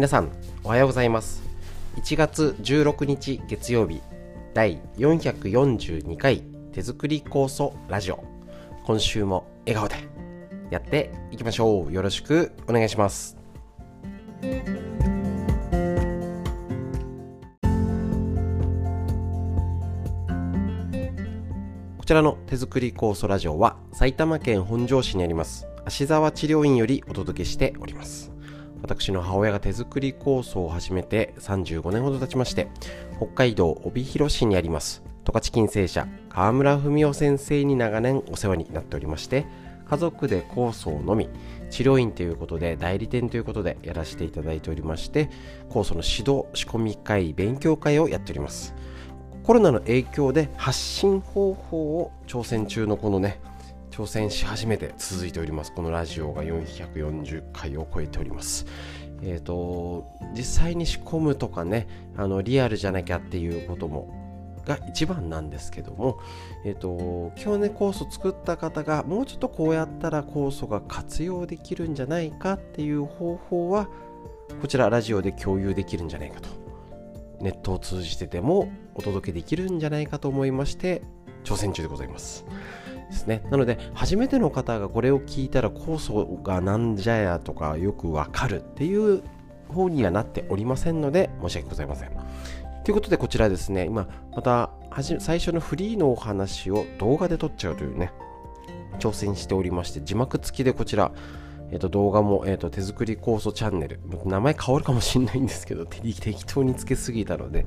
皆さんおはようございます。1月16日月曜日第442回手作り酵素ラジオ。今週も笑顔でやっていきましょう。よろしくお願いします。こちらの手作り酵素ラジオは埼玉県本庄市にあります芦沢治療院よりお届けしております。私の母親が手作り酵素を始めて35年ほど経ちまして北海道帯広市にあります。十勝金星社川村文夫先生に長年お世話になっておりまして家族で酵素を飲み治療院ということで代理店ということでやらせていただいておりまして酵素の指導仕込み会勉強会をやっております。コロナの影響で発信方法を挑戦中のこのね挑戦し始めて続いております。このラジオが440回を超えております。えっ、ー、と実際に仕込むとかねあのリアルじゃなきゃっていうこともが一番なんですけども、えっ、ー、と今日ね酵素作った方がもうちょっとこうやったら酵素が活用できるんじゃないかっていう方法はこちらラジオで共有できるんじゃないかと。ネットを通じてでもお届けできるんじゃないかと思いまして挑戦中でございます。ですね。なので、初めての方がこれを聞いたら酵素がなんじゃやとかよくわかるっていう方にはなっておりませんので、申し訳ございません。ということで、こちらですね、今、また最初のフリーのお話を動画で撮っちゃうというね、挑戦しておりまして、字幕付きでこちら、えー、と動画も、えー、と手作り酵素チャンネル、名前変わるかもしれないんですけど、適当につけすぎたので、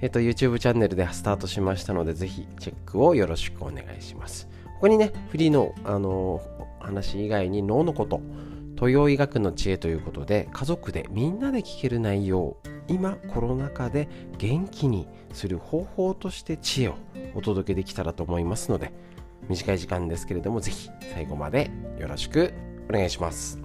えー、と YouTube チャンネルでスタートしましたので、ぜひチェックをよろしくお願いします。ここにね、フリーの、あの話以外に脳のこと、東洋医学の知恵ということで、家族でみんなで聞ける内容、今コロナ禍で元気にする方法として知恵をお届けできたらと思いますので、短い時間ですけれども、ぜひ最後までよろしくお願いします。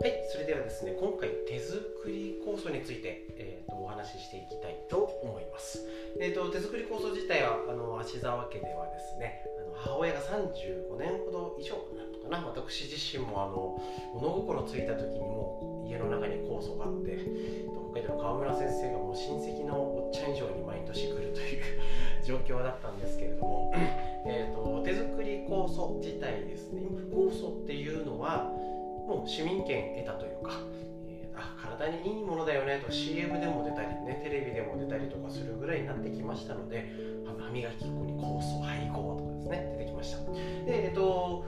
はい、それではですね、今回手作り構想についてえーとお話ししていきたいと思います。えー、と、手作り構想自体はあの芦沢家ではですねあの母親が35年ほど以上なのかな私自身もあの物心ついた時にも家の中に酵素があって北海道の川村先生がもう親戚のおっちゃん以上に毎年来るという 状況だったんですけれども、えーと、手作り酵素自体ですね酵素っていうのはもう市民権得たというかあ体にいいものだよねと。CM でも出たりねテレビでも出たりとかするぐらいになってきましたので歯磨き粉に酵素配合とかですね出てきました。でえっと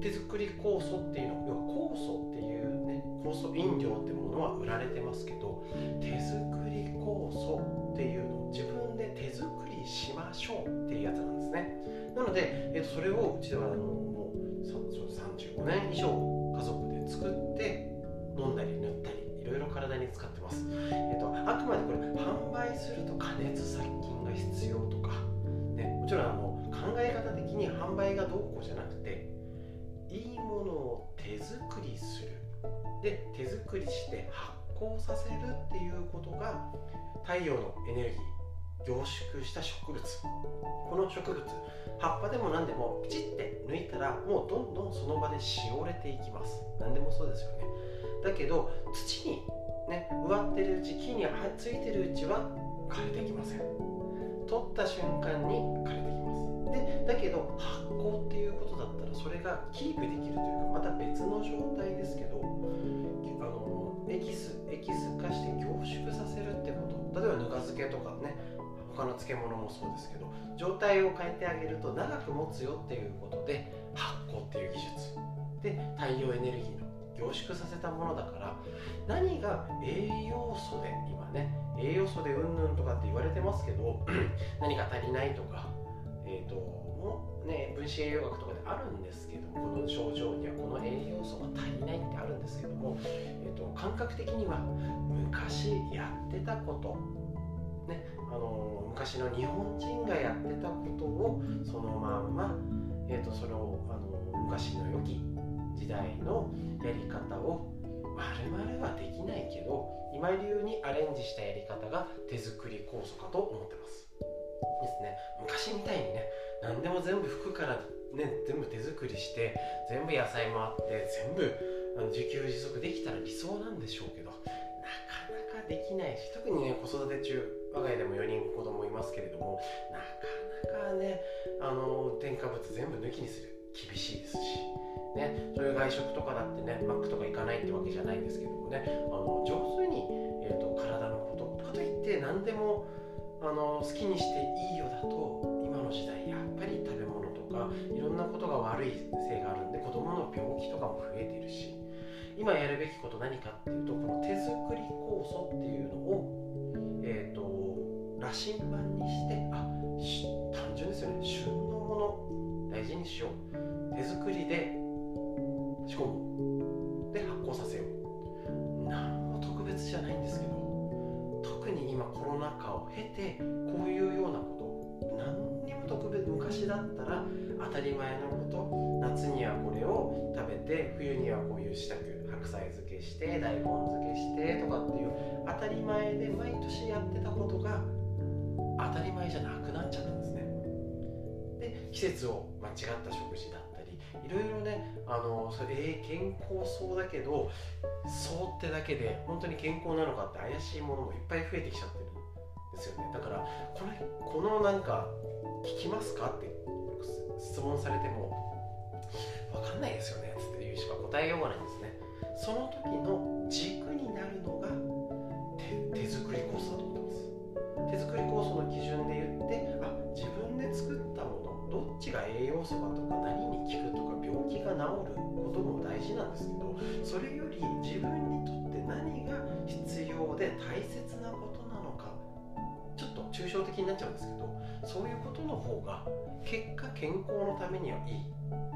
手作り酵素っていうの要は酵素っていうね酵素飲料ってものは売られてますけど手作り酵素っていうのを自分で手作りしましょうっていうやつなんですね。なので、えっと、それをうちではあのもう35年以上家族で作って飲んだり塗ったりいろいろ体に使ってます、えっと、あくまでこれ販売すると加熱殺菌が必要とか、ね、もちろんあの考え方的に販売がどうこうじゃなくていいものを手作りする。で手作りして発酵させるっていうことが太陽のエネルギー。凝縮した植物。この植物葉っぱでも何でもピチって抜いたらもうどんどんその場でしおれていきます。何でもそうですよね。だけど土にね植わってるうち木についてるうちは枯れてきません。取った瞬間に枯れてきます。でだけど発酵っていうことだったらそれがキープできるというかまた別の状態ですけどあのエキスエキス化して凝縮させるってこと。例えばぬか漬けとかね他の漬物もそうですけど状態を変えてあげると長く持つよっていうことで発酵っていう技術。で太陽エネルギーの凝縮させたものだから何が栄養素で今ね栄養素でうんぬんとかって言われてますけど 何か足りないとかえっ、ー、ともね分子栄養学とかであるんですけどこの症状にはこの栄養素が足りないってあるんですけども、えーと、感覚的には昔やってたことあの昔の日本人がやってたことをそのまんま、えーと、そのあの昔の良き時代のやり方をまるまるはできないけど今流にアレンジしたやり方が手作り酵素かと思ってます。ですね。昔みたいにね何でも全部服からね全部手作りして全部野菜もあって全部あの自給自足できたら理想なんでしょうけどなかなかできないし特にね子育て中我が家でも4人子供いますけれどもなかなかねあの添加物全部抜きにする厳しいですし、ね、そういう外食とかだってねマックとか行かないってわけじゃないんですけどもねあの上手に、えーと、体のこととかといって何でもあの好きにしていいよだと今の時代やっぱり食べ物とかいろんなことが悪いせいがあるんで子供の病気とかも増えてるし今やるべきこと何かっていうとこの手作り酵素っていうのを、えーと、羅針盤にしてあ単純ですよね。旬のもの大事にしよう。手作りで仕込む。で発酵させよう。何も特別じゃないんですけど特に今コロナ禍を経てこういうようなこと何にも特別昔だったら当たり前のこと夏にはこれを食べて冬にはこういう支度白菜漬けして大根漬けしてとかっていう当たり前で毎年やってたことが当たり前じゃなくなっちゃったんですね。で季節を間違った食事だったりいろいろねあのそれ、えー、健康そうだけどそうってだけで本当に健康なのかって怪しいものもいっぱい増えてきちゃってるんですよね。だからこれこのなんか聞きますかって質問されても分かんないですよねっていうしか答えようがないんですね。その時の的になっちゃうんですけどそういうことの方が結果健康のためにはいい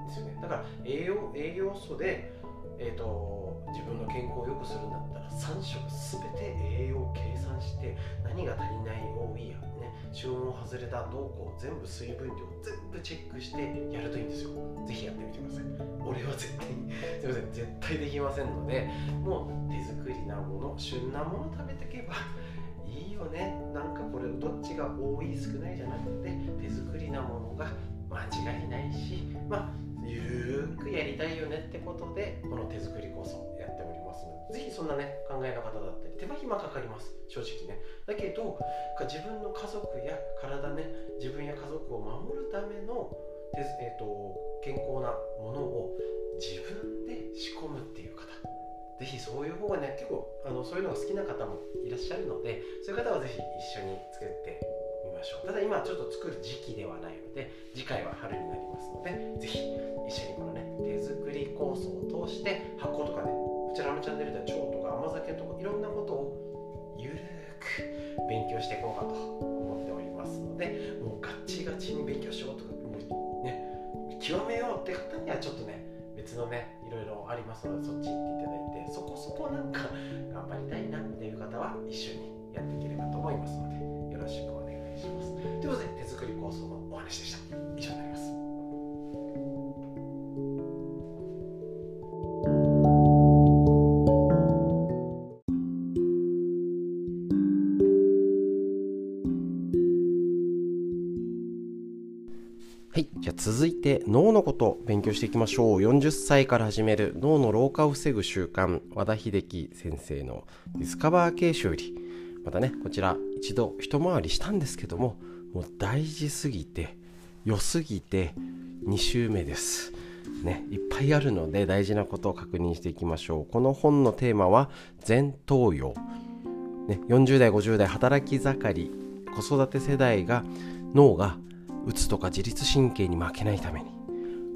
ですよね。だから栄養栄養素でえーと、自分の健康を良くするんだったら3食全て栄養を計算して何が足りない多いや、ね、旬を外れたどうこう全部水分量全部チェックしてやるといいんですよ。ぜひやってみてください。俺は絶対にすいません絶対できませんのでもう手作りなもの旬なもの食べてけばいいよね。なんかこれどっちが多い少ないじゃなくて手作りなものが間違いないしまあゆるくやりたいよねってことでこの手作り構想やっておりますので。ぜひそんなね考えの方だったり手間暇かかります。正直ね。だけど自分の家族や体ね自分や家族を守るためのえーと、健康なものを自分そういう方がね結構あのそういうのが好きな方もいらっしゃるのでそういう方はぜひ一緒に作ってみましょう。ただ今ちょっと作る時期ではないので次回は春になりますのでぜひ一緒にこのね手作り酵素を通して発酵とかねこちらのチャンネルでは腸とか甘酒とかいろんなことをゆるく勉強していこうかと思っておりますのでもうガッチガチに勉強しようとかもうね極めようって方にはちょっとねのねいろいろありますのでそっち行っていただいてそこそこなんか頑張りたいなっていう方は一緒にやっていければと思います。脳のこと勉強していきましょう。40歳から始める。脳の老化を防ぐ習慣、和田秀樹先生のディスカバー形式より。またねこちら一度一回りしたんですけどももう大事すぎて良すぎて2週目です。ねいっぱいあるので大事なことを確認していきましょう。この本のテーマは前頭葉、ね、40代50代働き盛り子育て世代が脳がうつとか自律神経に負けないために。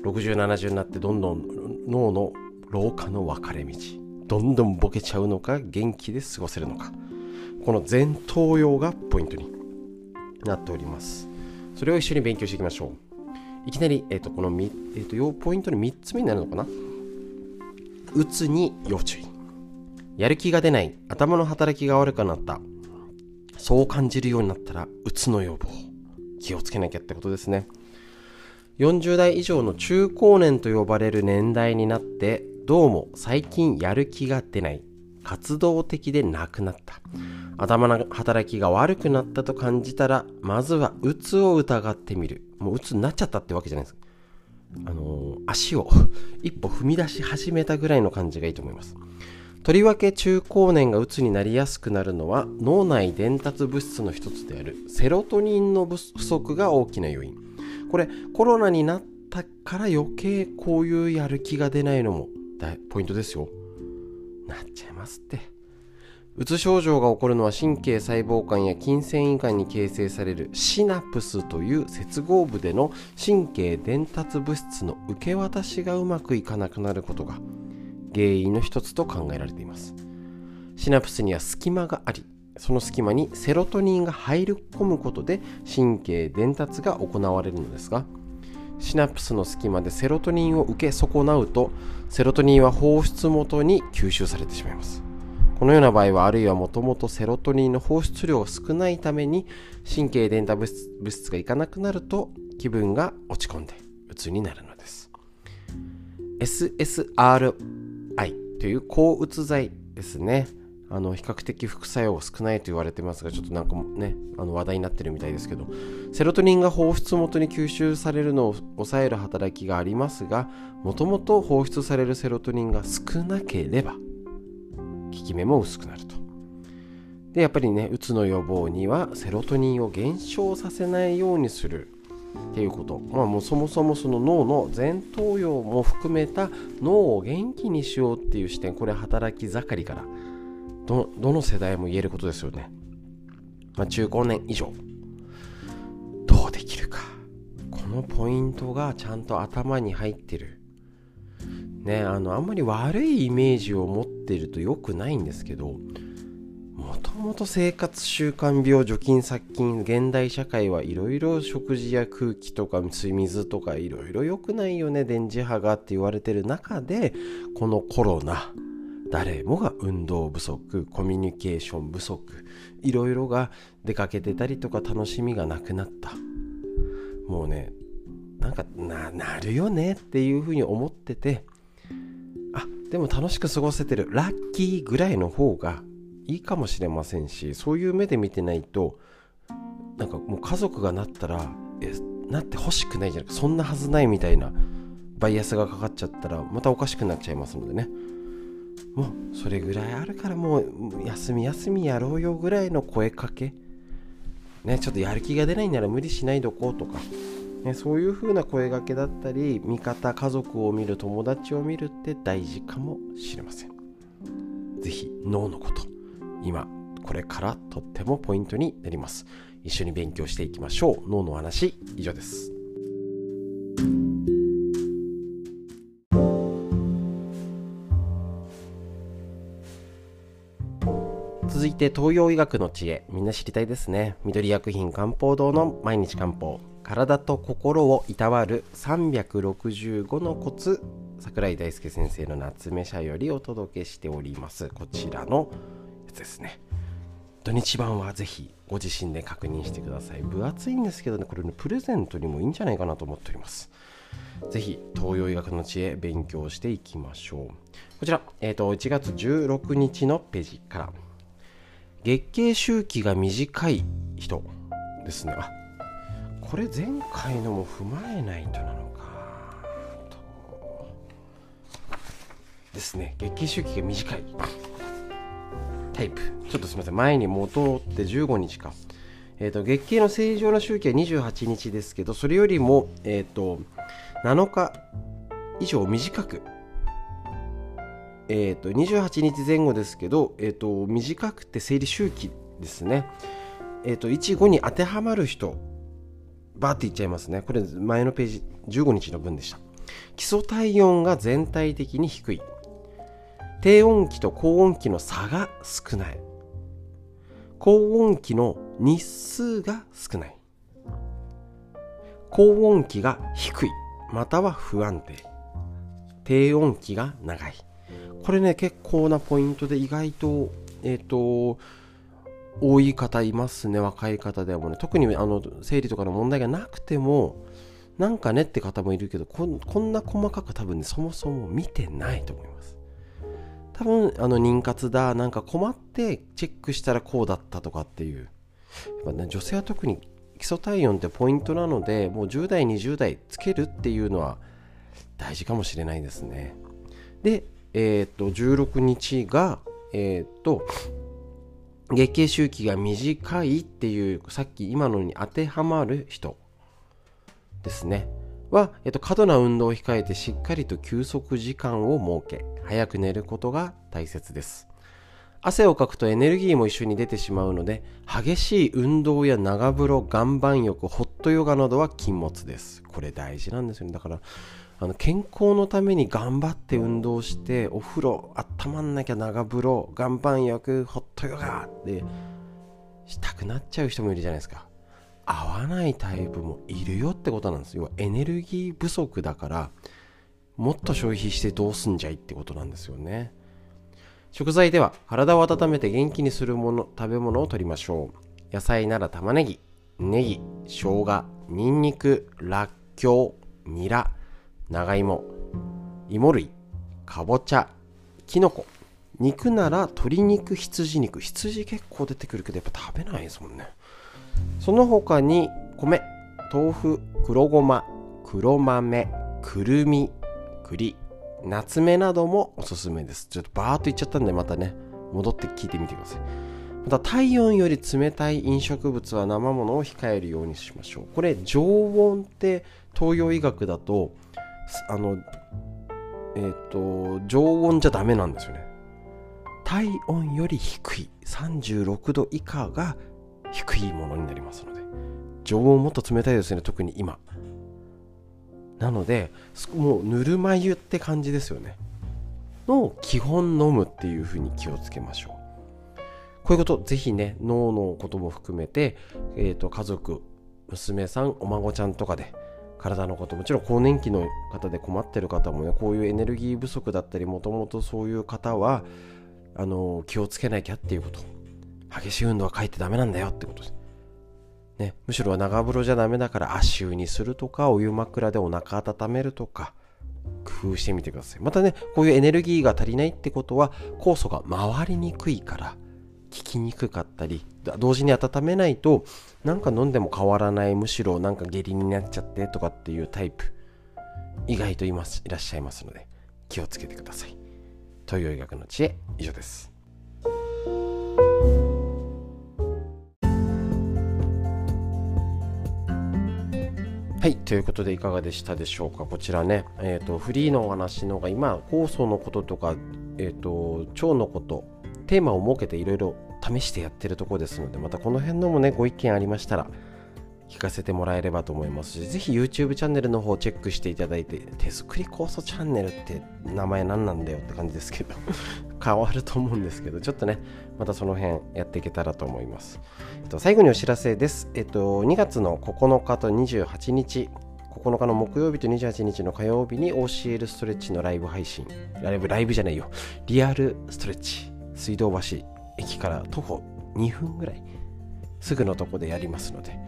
6070になってどんどん脳の老化の分かれ道どんどんボケちゃうのか元気で過ごせるのかこの前頭葉がポイントになっております。それを一緒に勉強していきましょう。いきなり、えーと、この、えーと、要ポイントの3つ目になるのかな？うつに要注意。やる気が出ない、頭の働きが悪くなった、そう感じるようになったら、うつの予防。気をつけなきゃってことですね。40代以上の中高年と呼ばれる年代になって、どうも最近やる気が出ない、活動的でなくなった。頭の働きが悪くなったと感じたらまずはうつを疑ってみる。もううつになっちゃったってわけじゃないです。あのー、足を 一歩踏み出し始めたぐらいの感じがいいと思います。とりわけ中高年がうつになりやすくなるのは脳内伝達物質の一つであるセロトニンの不足が大きな要因。これコロナになったから余計こういうやる気が出ないのもポイントですよ。なっちゃいますって。うつ症状が起こるのは神経細胞間や筋繊維管に形成されるシナプスという接合部での神経伝達物質の受け渡しがうまくいかなくなることが原因の一つと考えられています。シナプスには隙間がありその隙間にセロトニンが入り込むことで神経伝達が行われるのですがシナプスの隙間でセロトニンを受け損なうとセロトニンは放出元に吸収されてしまいます。このような場合はあるいはもともとセロトニンの放出量が少ないために神経伝達物質がいかなくなると気分が落ち込んで鬱になるのです。SSRI という抗うつ剤ですね。あの比較的副作用少ないと言われてますがちょっとなんかねあの話題になってるみたいですけどセロトニンが放出元に吸収されるのを抑える働きがありますがもともと放出されるセロトニンが少なければ効き目も薄くなると。でやっぱりねうつの予防にはセロトニンを減少させないようにするっていうこと、まあ、もうそもそもその脳の前頭葉も含めた脳を元気にしようっていう視点これ働き盛りからどの世代も言えることですよね。まあ、中高年以上。どうできるか。このポイントがちゃんと頭に入ってる。ね、あの、あんまり悪いイメージを持ってると良くないんですけど、もともと生活習慣病、除菌殺菌、現代社会はいろいろ食事や空気とか水とかいろいろ良くないよね、電磁波がって言われてる中で、このコロナ、誰もが運動不足コミュニケーション不足いろいろが出かけてたりとか楽しみがなくなった。もうねなんかななるよねっていうふうに思っててあでも楽しく過ごせてる。ラッキーぐらいの方がいいかもしれませんしそういう目で見てないとなんかもう家族がなったらえなってほしくないじゃなくそんなはずないみたいなバイアスがかかっちゃったらまたおかしくなっちゃいますのでね。もうそれぐらいあるからもう休み休みやろうよぐらいの声かけ。ねちょっとやる気が出ないなら無理しないどこうとか、ね、そういう風な声がけだったり味方家族を見る友達を見るって大事かもしれません。是非脳のこと今これからとってもポイントになります。一緒に勉強していきましょう。脳の話以上です。て東洋医学の知恵。みんな知りたいですね。緑薬品漢方堂の毎日漢方。体と心をいたわる365のコツ。桜井大輔先生の夏目社よりお届けしております。こちらのやつですね。土日版はぜひご自身で確認してください。分厚いんですけどね。これねプレゼントにもいいんじゃないかなと思っております。ぜひ東洋医学の知恵勉強していきましょう。こちら、えーと、1月16日のページから。月経周期が短い人ですね。あこれ前回のも踏まえないとなのか。とですね。月経周期が短いタイプ。ちょっとすみません。前に戻って15日か。えーと、月経の正常な周期は28日ですけどそれよりも、えーと、7日以上短くえーと、28日前後ですけど、えーと、短くて生理周期ですね、えーと、1、5に当てはまる人、バーっていっちゃいますね。これ前のページ、15日の分でした。基礎体温が全体的に低い。低温期と高温期の差が少ない。高温期の日数が少ない。高温期が低い、または不安定。低温期が長い。これね、結構なポイントで意外と、えっ、ー、と、多い方いますね、若い方でもね。特にあの生理とかの問題がなくても、なんかねって方もいるけどこ、んな細かく多分ね、そもそも見てないと思います。多分あの妊活だなんか困ってチェックしたらこうだったとかっていうやっぱ、ね、女性は特に基礎体温ってポイントなのでもう10代20代つけるっていうのは大事かもしれないですねでえっ、と16日がえっ、と月経周期が短いっていうさっき今のに当てはまる人ですね。は、えっと、過度な運動を控えてしっかりと休息時間を設け早く寝ることが大切です。汗をかくとエネルギーも一緒に出てしまうので激しい運動や長風呂岩盤浴ホットヨガなどは禁物です。これ大事なんですよね。だからあの健康のために頑張って運動してお風呂温まんなきゃ長風呂岩盤浴ホットヨガってしたくなっちゃう人もいるじゃないですか。合わないタイプもいるよってことなんです。よエネルギー不足だからもっと消費してどうすんじゃいってことなんですよね。食材では体を温めて元気にするもの食べ物を取りましょう。野菜なら玉ねぎネギ生姜にんにくらっきょうニラ。長芋芋類かぼちゃきのこ。肉なら鶏肉羊肉。羊結構出てくるけどやっぱ食べないですもんね。その他に米豆腐黒ごま黒豆くるみ栗夏目などもおすすめです。ちょっとバーっと言っちゃったんでまたね戻って聞いてみてください。また体温より冷たい飲食物は生ものを控えるようにしましょう。これ常温って東洋医学だとあのえっ、ー、と常温じゃダメなんですよね。体温より低い36度以下が低いものになりますので。常温もっと冷たいですね特に今。なのでもうぬるま湯って感じですよね。の基本飲むっていうふうに気をつけましょう。こういうことぜひね脳のことも含めて、えーと、家族娘さんお孫ちゃんとかで体のこともちろん更年期の方で困ってる方もねこういうエネルギー不足だったりもともとそういう方はあの気をつけなきゃっていうこと激しい運動は書いてダメなんだよってことです。ね、むしろは長風呂じゃダメだから足湯にするとかお湯枕でお腹温めるとか工夫してみてくださいまたねこういうエネルギーが足りないってことは酵素が回りにくいから効きにくかったり同時に温めないとなんか飲んでも変わらないむしろなんか下痢になっちゃってとかっていうタイプ意外といますいらっしゃいますので気をつけてください東洋医学の知恵以上ですはい、ということでいかがでしたでしょうか。こちらね、えーと、フリーのお話のが今、酵素のこととか、えーと、腸のこと、テーマを設けていろいろ試してやってるとこですので、またこの辺のもね、ご意見ありましたら、聞かせてもらえればと思いますし、ぜひ YouTube チャンネルの方をチェックしていただいて、手作り酵素チャンネルって名前何なんだよって感じですけど、変わると思うんですけど、ちょっとね、またその辺やっていけたらと思います。えっと、最後にお知らせです。えっと、2月の9日と28日、9日の木曜日と28日の火曜日に OCL ストレッチのライブ配信、ライブ、ライブじゃないよ、リアルストレッチ、水道橋駅から徒歩2分ぐらい、すぐのとこでやりますので、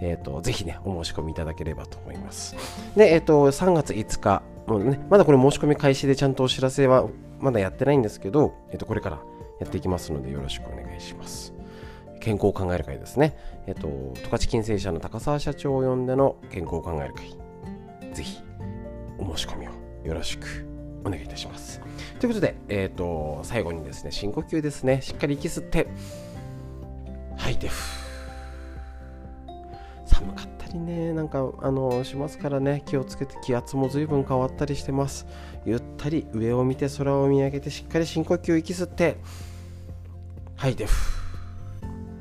えっ、ー、と、ぜひね、お申し込みいただければと思います。で、えっ、ー、と、3月5日、もうね、まだこれ申し込み開始でちゃんとお知らせはまだやってないんですけど、えっ、ー、と、これからやっていきますので、よろしくお願いします。健康を考える会ですね。えっ、と、十勝金星社の高澤社長を呼んでの健康を考える会。ぜひ、お申し込みをよろしくお願いいたします。ということで、えっ、と、最後にですね、深呼吸ですね。しっかり息吸って、吐いて、ふ寒かったりね。なんかあのしますからね。気をつけて気圧も随分変わったりしてます。ゆったり上を見て空を見上げてしっかり深呼吸息吸って。はいで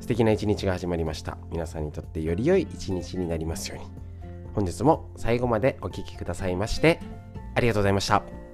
素敵な一日が始まりました。皆さんにとってより良い一日になりますように。本日も最後までお聴きくださいましてありがとうございました。